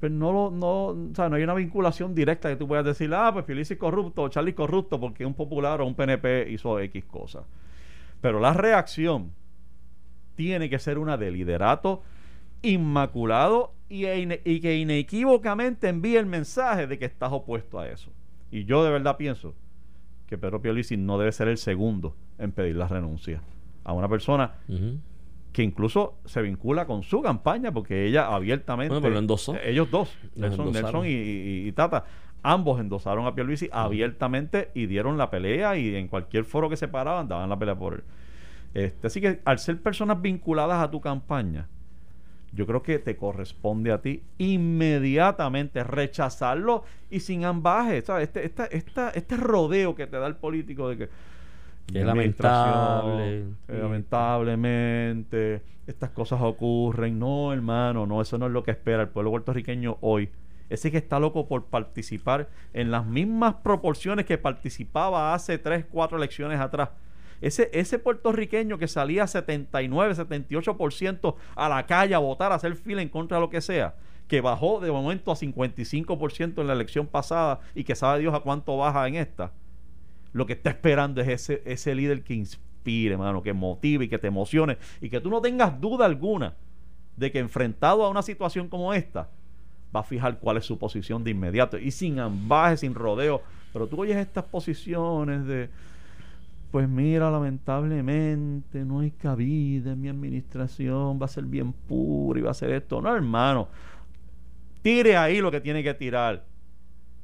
pues no, lo, no, o sea, no hay una vinculación directa que tú puedas decir, ah, pues Feliz es corrupto, o Charlie corrupto porque un popular o un PNP hizo X cosa. Pero la reacción tiene que ser una de liderato inmaculado y, e y que inequívocamente envíe el mensaje de que estás opuesto a eso. Y yo de verdad pienso que Pedro Pierluisi no debe ser el segundo en pedir la renuncia a una persona que incluso se vincula con su campaña porque ella abiertamente bueno, pero endosó. ellos dos Nelson, Nelson y, y, Tata ambos endosaron a Pierluisi abiertamente y dieron la pelea y en cualquier foro que se paraban daban la pelea por él este, así que al ser personas vinculadas a tu campaña yo creo que te corresponde a ti inmediatamente rechazarlo y sin ambaje. ¿sabes? Este, esta, esta, este rodeo que te da el político de que. es lamentable. Lamentablemente, estas cosas ocurren. No, hermano, no, eso no es lo que espera el pueblo puertorriqueño hoy. Ese que está loco por participar en las mismas proporciones que participaba hace tres, cuatro elecciones atrás ese, ese puertorriqueño que salía 79, 78% a la calle a votar, a hacer fila en contra de lo que sea, que bajó de momento a 55% en la elección pasada y que sabe Dios a cuánto baja en esta, lo que está esperando es ese, ese líder que inspire, hermano, que motive y que te emocione y que tú no tengas duda alguna de que enfrentado a una situación como esta, va a fijar cuál es su posición de inmediato y sin ambaje, sin rodeo. Pero tú oyes estas posiciones de pues mira, lamentablemente no hay cabida en mi administración, va a ser bien pura y va a ser esto. No, hermano, tire ahí lo que tiene que tirar.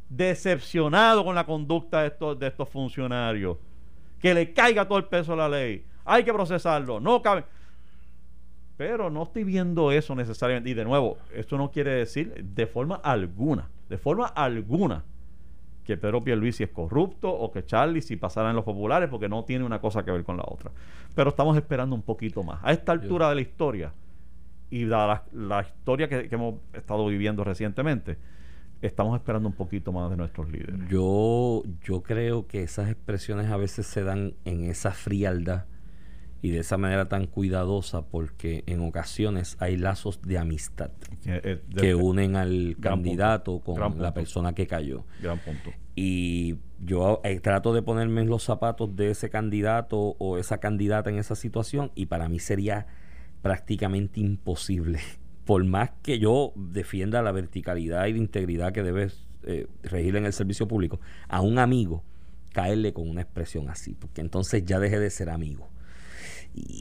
Decepcionado con la conducta de estos, funcionarios. Que le caiga todo el peso a la ley. Hay que procesarlo. No cabe. Pero no estoy viendo eso necesariamente. Y de nuevo, esto no quiere decir de forma alguna, de forma alguna, que Pedro Pierluisi es corrupto o que Charlie si pasara en los populares porque no tiene una cosa que ver con la otra. Pero estamos esperando un poquito más. A esta altura de la historia y dada la, historia que, hemos estado viviendo recientemente, estamos esperando un poquito más de nuestros líderes. Yo, yo creo que esas expresiones a veces se dan en esa frialdad y de esa manera tan cuidadosa porque en ocasiones hay lazos de amistad eh, eh, que unen al candidato con la persona que cayó. Gran punto. Y yo eh, trato de ponerme en los zapatos de ese candidato o esa candidata en esa situación y para mí sería prácticamente imposible. Por más que yo defienda la verticalidad y la integridad que debe regir en el servicio público, a un amigo caerle con una expresión así, porque entonces ya deje de ser amigo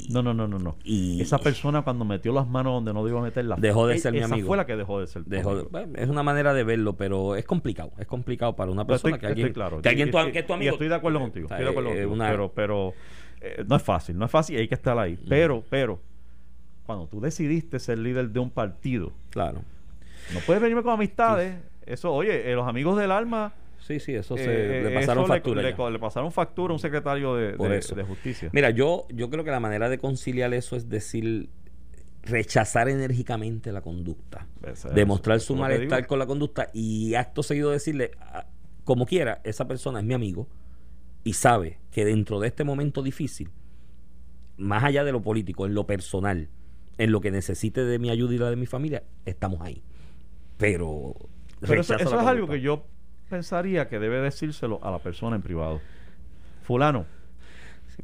no, no, no, no, no. Y esa persona cuando metió las manos donde no iba a meterlas dejó de ser mi amigo. fue la que dejó de ser. Dejó es una manera de verlo, pero es complicado. Es complicado para una persona que alguien, claro. que alguien tu, tu amigo. Y estoy de acuerdo contigo. Estoy de acuerdo eh, contigo pero, pero eh, no es fácil, no es fácil. Hay que estar ahí. Mm. Pero, pero cuando tú decidiste ser líder de un partido, claro, no puedes venirme con amistades. Eso, oye, eh, los amigos del alma Sí, sí, eso se eh, le pasaron factura. Le, pasaron factura a un secretario de, de, justicia. Mira, yo, yo creo que la manera de conciliar eso es decir, rechazar enérgicamente la conducta, demostrar su malestar con la conducta y acto seguido decirle, ah, como quiera, esa persona es mi amigo y sabe que dentro de este momento difícil, más allá de lo político, en lo personal, en lo que necesite de mi ayuda y la de mi familia, estamos ahí. Pero, Pero eso, eso es algo que yo pensaría que debe decírselo a la persona en privado. Fulano,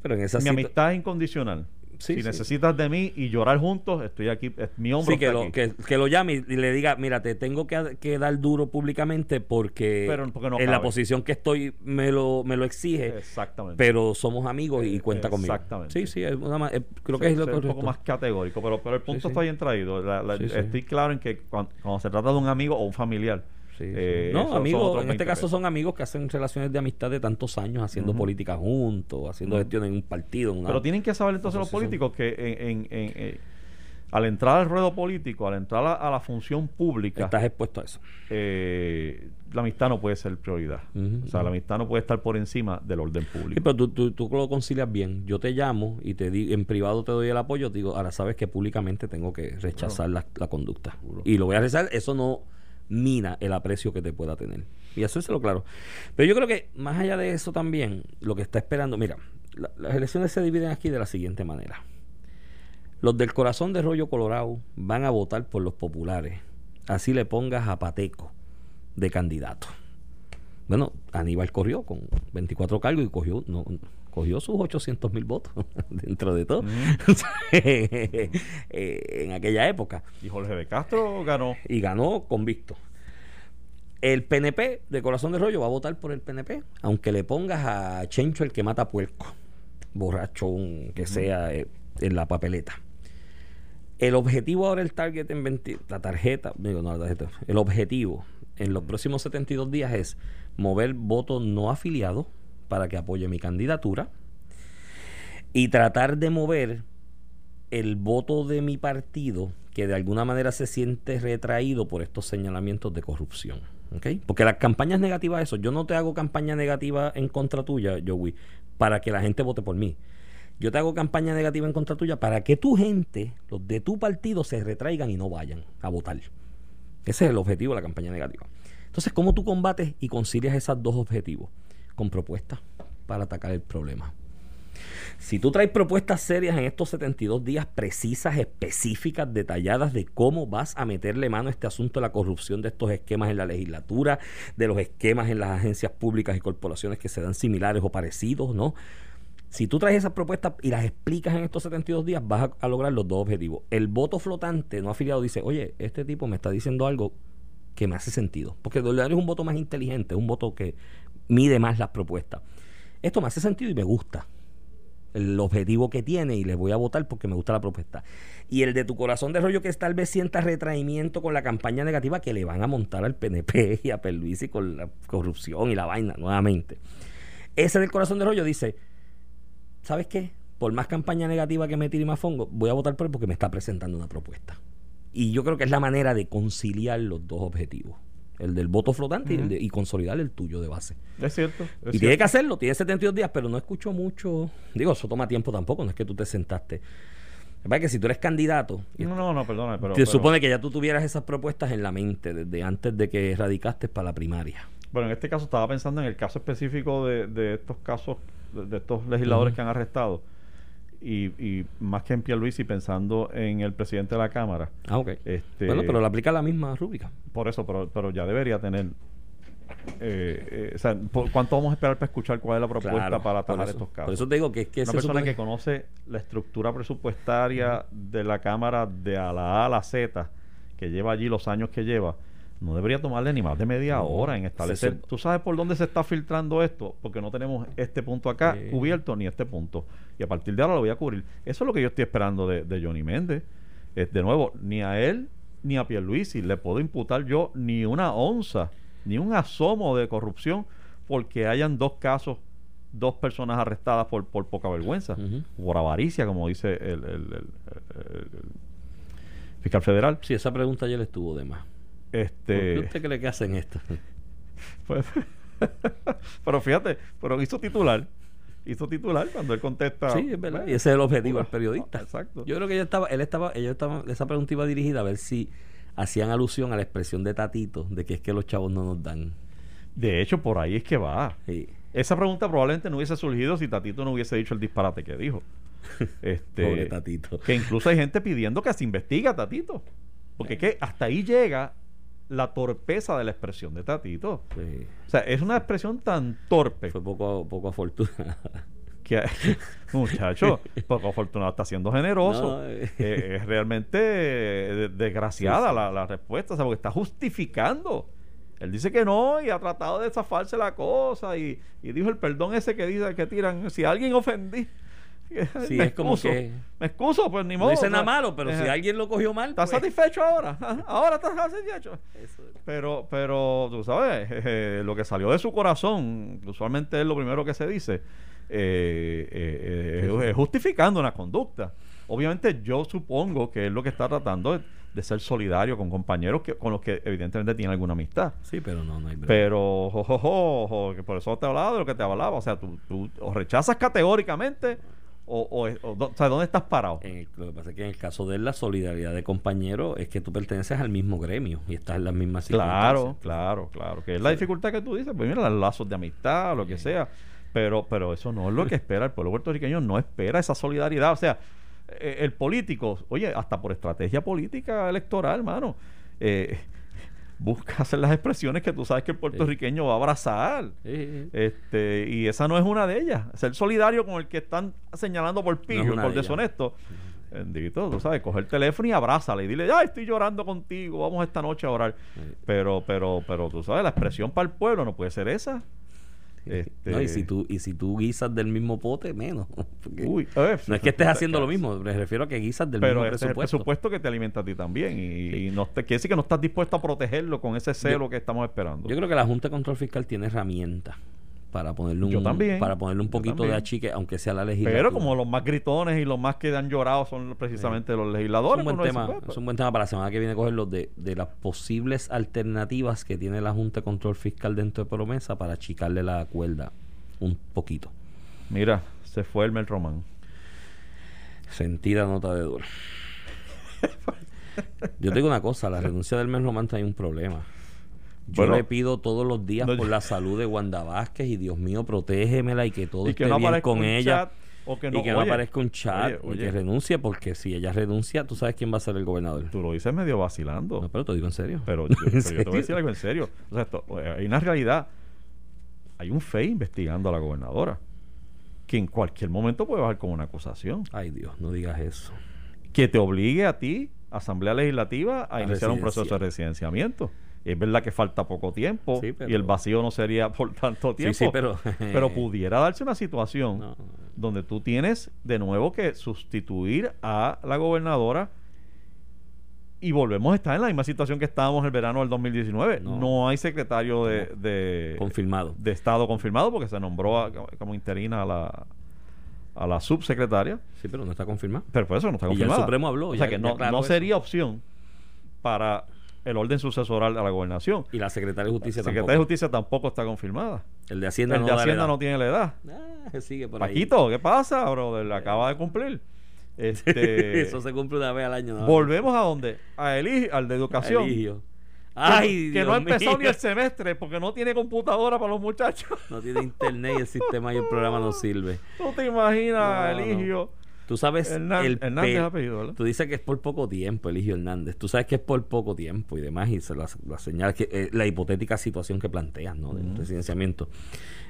pero en esa mi amistad es incondicional. si necesitas de mí y llorar juntos, estoy aquí, es mi hombro. Sí, que, lo, Que, lo llame y le diga, mira, te tengo que, dar duro públicamente porque, en la posición que estoy me lo, me lo exige. Exactamente. Pero somos amigos y cuenta conmigo. Exactamente. Sí, sí, creo que es lo un poco más categórico, pero, pero el punto está bien traído. estoy claro en que cuando se trata de un amigo o un familiar, eh, no, amigos, en este caso son amigos que hacen relaciones de amistad de tantos años, haciendo política juntos, haciendo gestión en un partido. Pero tienen que saber entonces los políticos que en, eh, al entrar al ruedo político, al entrar a, la función pública, estás expuesto a eso. Eh, la amistad no puede ser prioridad. o sea, la amistad no puede estar por encima del orden público. pero tú, tú, lo concilias bien. Yo te llamo y te di, en privado te doy el apoyo. Te digo, ahora sabes que públicamente tengo que rechazar la, conducta. Y lo voy a rechazar. Eso no mina el aprecio que te pueda tener. Y eso es claro. Pero yo creo que más allá de eso también, lo que está esperando, mira, las elecciones se dividen aquí de la siguiente manera. Los del corazón de Rollo Colorado van a votar por los populares. Así le pongas a Pateco de candidato. Bueno, Aníbal corrió con 24 cargos y cogió, no, cogió sus 800 mil votos dentro de todo eh, en aquella época. Y Jorge de Castro ganó. Y ganó convicto. El PNP de Corazón de Rollo va a votar por el PNP, aunque le pongas a Chencho el que mata puerco, borrachón, que sea eh, en la papeleta. El objetivo ahora, el target en 20, la tarjeta, digo, no la tarjeta, el objetivo en los próximos 72 días es mover votos no afiliados para que apoye mi candidatura y tratar de mover el voto de mi partido que de alguna manera se siente retraído por estos señalamientos de corrupción. Porque las campañas negativas, eso, yo no te hago campaña negativa en contra tuya, Joey, para que la gente vote por mí. Yo te hago campaña negativa en contra tuya para que tu gente, los de tu partido, se retraigan y no vayan a votar. Ese es el objetivo de la campaña negativa. Entonces, ¿cómo tú combates y concilias esos dos objetivos? Con propuestas para atacar el problema. Si tú traes propuestas serias en estos 72 días precisas, específicas, detalladas de cómo vas a meterle mano a este asunto de la corrupción de estos esquemas en la legislatura, de los esquemas en las agencias públicas y corporaciones que se dan similares o parecidos, ¿no? Si tú traes esas propuestas y las explicas en estos 72 días, vas a, lograr los dos objetivos. El voto flotante no afiliado dice, oye, este tipo me está diciendo algo que me hace sentido. Porque el es un voto más inteligente, es un voto que mide más las propuestas. Esto me hace sentido y me gusta el objetivo que tiene y le voy a votar porque me gusta la propuesta. Y el de tu corazón de rollo que tal vez sienta retraimiento con la campaña negativa que le van a montar al PNP y a y con la corrupción y la vaina nuevamente. Ese del corazón de rollo dice, ¿sabes qué? Por más campaña negativa que me tire más fongo, voy a votar por él porque me está presentando una propuesta. Y yo creo que es la manera de conciliar los dos objetivos el del voto flotante y, consolidar el tuyo de base. Es cierto. y tiene que hacerlo, tiene 72 días, pero no escucho mucho. Digo, eso toma tiempo tampoco, no es que tú te sentaste. Es que si tú eres candidato. No, no, no, perdona. Pero, se supone que ya tú tuvieras esas propuestas en la mente desde antes de que radicaste para la primaria. Bueno, en este caso estaba pensando en el caso específico de, estos casos, de, estos legisladores que han arrestado y, y más que en Pierluisi pensando en el presidente de la Cámara. Ah, ok. Este, bueno, pero le aplica la misma rúbrica. Por eso, pero, pero ya debería tener... Eh, eh, o sea, ¿cuánto vamos a esperar para escuchar cuál es la propuesta para atajar estos casos? Por eso te digo que es que... Una persona que conoce la estructura presupuestaria de la Cámara de a la A a la Z, que lleva allí los años que lleva, no debería tomarle ni más de media hora en establecer. ¿Tú sabes por dónde se está filtrando esto? Porque no tenemos este punto acá cubierto ni este punto. Y a partir de ahora lo voy a cubrir. Eso es lo que yo estoy esperando de, de Johnny Méndez. de nuevo, ni a él ni a Pierluisi le puedo imputar yo ni una onza, ni un asomo de corrupción porque hayan dos casos, dos personas arrestadas por, por poca vergüenza, por avaricia, como dice el, el fiscal federal. Sí, esa pregunta ya le estuvo de más. Este, ¿Por qué usted cree que hacen esto? Pues, pero fíjate, pero hizo titular. Hizo titular cuando él contesta. Sí, es verdad. y ese es el objetivo del periodista. Exacto. Yo creo que ella estaba, él estaba, ella estaba, esa pregunta iba dirigida a ver si hacían alusión a la expresión de Tatito de que es que los chavos no nos dan. De hecho, por ahí es que va. Esa pregunta probablemente no hubiese surgido si Tatito no hubiese dicho el disparate que dijo. Este, Pobre Tatito. Que incluso hay gente pidiendo que se investigue a Tatito. Porque que hasta ahí llega la torpeza de la expresión de Tatito. O sea, es una expresión tan torpe. Fue poco, poco afortunada. Que, muchacho, poco afortunado está siendo generoso. Eh. Eh, es realmente desgraciada La, respuesta, o sea, porque está justificando. Él dice que no y ha tratado de zafarse la cosa y, y dijo el perdón ese que dice que tiran. Si alguien ofendí, Sí, me es como que. Me excuso, pues ni modo. No dice nada malo, pero si alguien lo cogió mal. ¿Estás pues. satisfecho ahora? ahora estás satisfecho. Pero, pero, tú sabes, eh, lo que salió de su corazón, usualmente es lo primero que se dice, eh, eh, es justificando una conducta. Obviamente, yo supongo que es lo que está tratando de, ser solidario con compañeros que, con los que evidentemente tiene alguna amistad. Sí, pero no, no hay Pero, jo, que por eso te hablaba de lo que te hablaba. O sea, tú, tú o rechazas categóricamente o, o, sea, ¿dónde estás parado? lo que pasa es que en el caso de la solidaridad de compañeros es que tú perteneces al mismo gremio y estás en las mismas Claro, claro, claro. Que es la dificultad que tú dices. Pues mira, los lazos de amistad, lo que sea. Pero, pero eso no es lo que espera el pueblo puertorriqueño. No espera esa solidaridad. O sea, eh, el político, oye, hasta por estrategia política electoral, hermano. Eh, busca hacer las expresiones que tú sabes que el puertorriqueño va a abrazar. Este, y esa no es una de ellas. Ser solidario con el que están señalando por pillo, por deshonesto. Bendito, tú sabes, coger el teléfono y abrázale y dile, ay, estoy llorando contigo, vamos esta noche a orar. Pero, pero, pero tú sabes, la expresión para el pueblo no puede ser esa. Este... y si tú y si tú guisas del mismo pote, menos. no es que estés haciendo lo mismo, me refiero a que guisas del mismo presupuesto. Pero es el presupuesto que te alimenta a ti también. Y, no te, quiere decir que no estás dispuesto a protegerlo con ese celo que estamos esperando. Yo creo que la Junta de Control Fiscal tiene herramientas para ponerle un, para ponerle un poquito de achique, aunque sea la legislatura. Pero como los más gritones y los más que han llorado son precisamente los legisladores. Es un, buen tema, es un buen tema para la semana que viene cogerlo de, de las posibles alternativas que tiene la Junta de Control Fiscal dentro de promesa para achicarle la cuerda un poquito. Mira, se fue el Mel Román. Sentida nota de dolor. Yo te digo una cosa, la renuncia del Mel Román trae un problema. Yo le pido todos los días por la salud de Wanda Vázquez y Dios mío, protégemela y que todo esté bien con ella. que no, y que no aparezca un chat y que renuncie, porque si ella renuncia, tú sabes quién va a ser el gobernador. Tú lo dices medio vacilando. No, pero te digo en serio. Pero, yo, te voy a decir algo en serio. O sea, hay una realidad. Hay un FEI investigando a la gobernadora que en cualquier momento puede bajar con una acusación. Ay Dios, no digas eso. Que te obligue a ti, Asamblea Legislativa, a, iniciar un proceso de residenciamiento es verdad que falta poco tiempo y el vacío no sería por tanto tiempo. pero, pero pudiera darse una situación donde tú tienes de nuevo que sustituir a la gobernadora y volvemos a estar en la misma situación que estábamos el verano del 2019. No, hay secretario de, confirmado de Estado confirmado porque se nombró como interina a la a la subsecretaria. Sí, pero no está confirmado. Pero por eso no está confirmado. el Supremo habló. O sea que no, no sería opción para el orden sucesoral a la gobernación. Y la secretaria de Justicia tampoco. Secretaria de Justicia tampoco está confirmada. El de Hacienda, el no, de Hacienda no tiene la edad. Ah, sigue por Paquito, ¿qué pasa, brother? Acaba de cumplir. Este, Eso se cumple una vez al año. Volvemos a dónde? A Eligio, al de educación. Ay, que, no ha empezado ni el semestre porque no tiene computadora para los muchachos. No tiene internet y el sistema y el programa no sirve. ¿Tú te imaginas, Eligio? Tú sabes el Hernández apellido, Tú dices que es por poco tiempo, Eligio Hernández. Tú sabes que es por poco tiempo y demás. Y se la, señala que eh, la hipotética situación que planteas, ¿no? Del residenciamiento.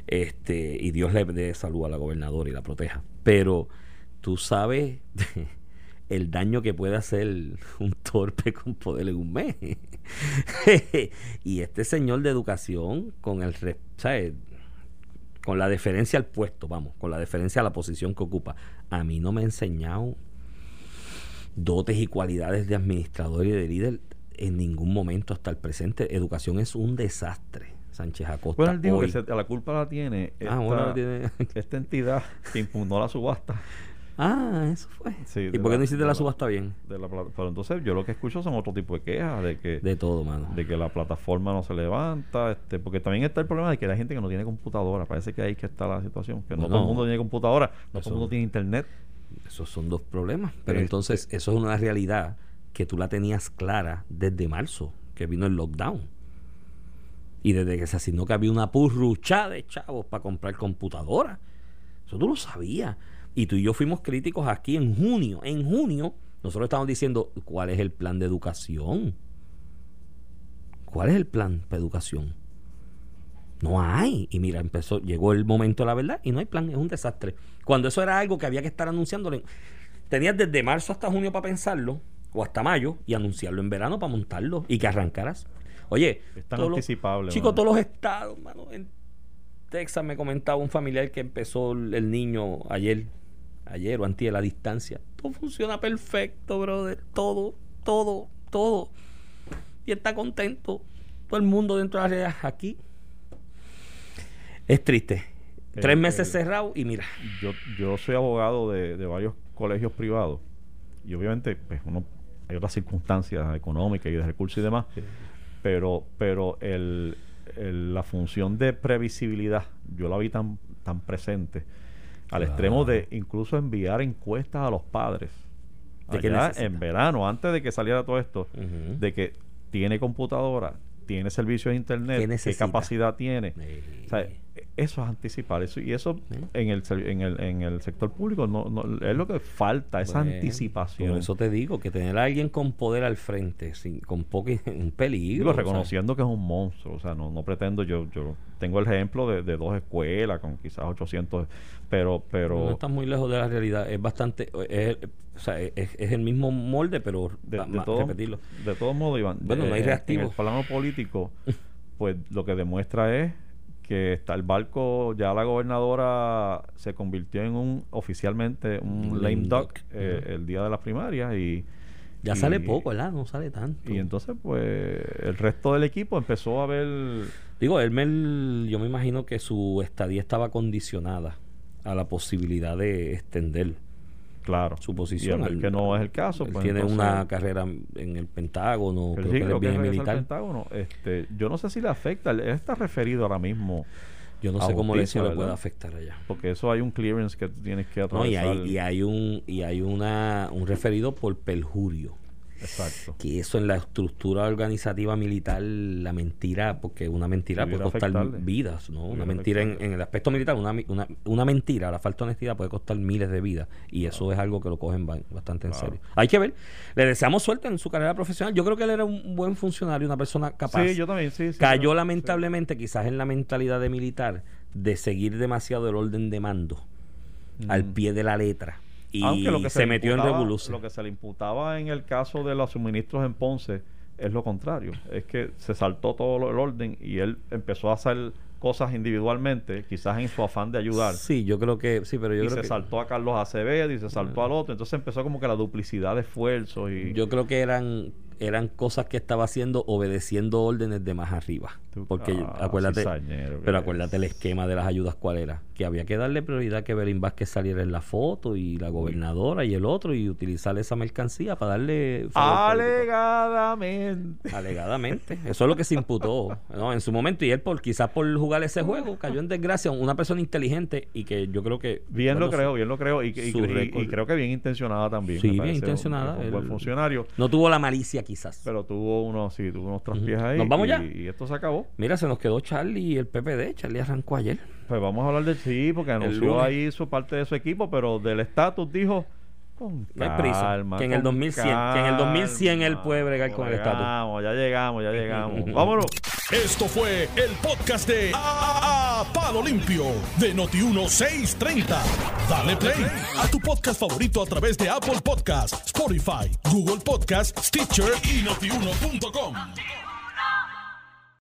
Este, y Dios le dé salud a la gobernadora y la proteja. Pero tú sabes el daño que puede hacer un torpe con poder en un mes. y este señor de educación, con el ¿sabes? con la deferencia al puesto, vamos, con la deferencia a la posición que ocupa, a mí no me ha enseñado dotes y cualidades de administrador y de líder en ningún momento hasta el presente. Educación es un desastre. Sánchez Acosta. Bueno, él dijo que la culpa la tiene ah, esta entidad que impugnó la subasta. Ah, eso fue. ¿Y por qué no hiciste la, subasta bien? De la, pero entonces yo lo que escucho son otro tipo de quejas de que de todo, mano. De que la plataforma no se levanta, este, porque también está el problema de que hay gente que no tiene computadora. Parece que ahí que está la situación, que no todo el mundo tiene computadora, no todo el mundo tiene internet. Esos son dos problemas. Pero este entonces eso es una realidad que tú la tenías clara desde marzo, que vino el lockdown. Y desde que se asignó que había una purrucha de chavos para comprar computadora. Eso tú lo sabías. Y tú y yo fuimos críticos aquí en junio. En junio, nosotros estábamos diciendo, ¿cuál es el plan de educación? ¿Cuál es el plan de educación? No hay. Y mira, empezó, llegó el momento de la verdad y no hay plan, es un desastre. Cuando eso era algo que había que estar anunciándole, tenías desde marzo hasta junio para pensarlo, o hasta mayo, y anunciarlo en verano para montarlo y que arrancaras. Oye, es tan anticipable. Chicos, todos los estados, mano, en Texas me comentaba un familiar que empezó el niño ayer ayer o antes la distancia. Todo funciona perfecto, brother. Todo, todo, todo. Y está contento. Todo el mundo dentro de la realidad aquí. Es triste. Tres meses cerrado y mira. Yo, yo soy abogado de, varios colegios privados. Y obviamente, pues uno hay otras circunstancias económicas y de recursos y demás. Pero, pero el, la función de previsibilidad, yo la vi tan, tan presente al extremo de incluso enviar encuestas a los padres. De en verano, antes de que saliera todo esto, de que tiene computadora, tiene servicio de internet, qué capacidad tiene. Eso es anticipar. Eso, y eso en, el, en, el, en el sector público no, no es lo que falta, esa anticipación. eso te digo, que tener a alguien con poder al frente, sin, con poco un peligro. reconociendo que es un monstruo. O sea, no, no pretendo, yo, yo tengo el ejemplo de, de dos escuelas con quizás 800, pero... pero no estás muy lejos de la realidad. Es bastante... Es, o sea, es, el mismo molde, pero de, de todo, repetirlo. De todos modos, Iván, bueno, no hay reactivo. En el plano político, pues lo que demuestra es que está el barco, ya la gobernadora se convirtió en un oficialmente un lame duck eh, el día de las primarias y ya sale poco, ¿verdad? No sale tanto. Y entonces, pues, el resto del equipo empezó a ver... Digo, Elmer, yo me imagino que su estadía estaba condicionada a la posibilidad de extender claro. su posición. Y que no es el caso. Pues tiene una carrera en el Pentágono, creo que es bien militar. Pentágono, este, yo no sé si le afecta, él está referido ahora mismo. Yo no sé cómo le puede afectar allá. Porque eso hay un clearance que tienes que atravesar. No, y hay, y hay un y hay una un referido por perjurio. Exacto. Que eso en la estructura organizativa militar, la mentira, porque una mentira puede costar vidas, ¿no? Una mentira en, el aspecto militar, una, una, una, mentira, la falta de honestidad puede costar miles de vidas. Y eso es algo que lo cogen bastante en serio. Hay que ver. Le deseamos suerte en su carrera profesional. Yo creo que él era un buen funcionario, una persona capaz. Sí, yo también, sí. Cayó lamentablemente quizás en la mentalidad de militar de seguir demasiado el orden de mando al pie de la letra y Aunque lo que se, metió en revolución. Lo que se le imputaba en el caso de los suministros en Ponce es lo contrario, es que se saltó todo el orden y él empezó a hacer cosas individualmente, quizás en su afán de ayudar. Sí, yo creo que sí, pero yo y se saltó a Carlos Acevedo y se saltó al otro, entonces empezó como que la duplicidad de esfuerzos y yo creo que eran eran cosas que estaba haciendo obedeciendo órdenes de más arriba. Porque ah, acuérdate, pero acuérdate el esquema de las ayudas cuál era, que había que darle prioridad que Belín Vázquez saliera en la foto y la gobernadora y el otro y utilizar esa mercancía para darle alegadamente. Alegadamente, eso es lo que se imputó, ¿no? En su momento y él por quizás por jugar ese juego cayó en desgracia, una persona inteligente y que yo creo que bien lo creo, bien lo creo y, creo que bien intencionada también. Sí, bien intencionada. Un, buen funcionario. No tuvo la malicia quizás. Pero tuvo unos, sí, tuvo unos traspiés ahí. Nos vamos y, ya. Y esto se acabó. Mira, se nos quedó Charlie y el PPD. Charlie arrancó ayer. Pues vamos a hablar de sí, porque anunció ahí su parte de su equipo, pero del estatus dijo. Con no hay prisa. que en el 2100, que en el 2100 él puede bregar con el estatus. Ya llegamos, ya llegamos. Vámonos. Esto fue el podcast de a, Palo Limpio de Noti 1630. Dale play a tu podcast favorito a través de Apple Podcasts, Spotify, Google Podcasts, Stitcher y notiuno.com.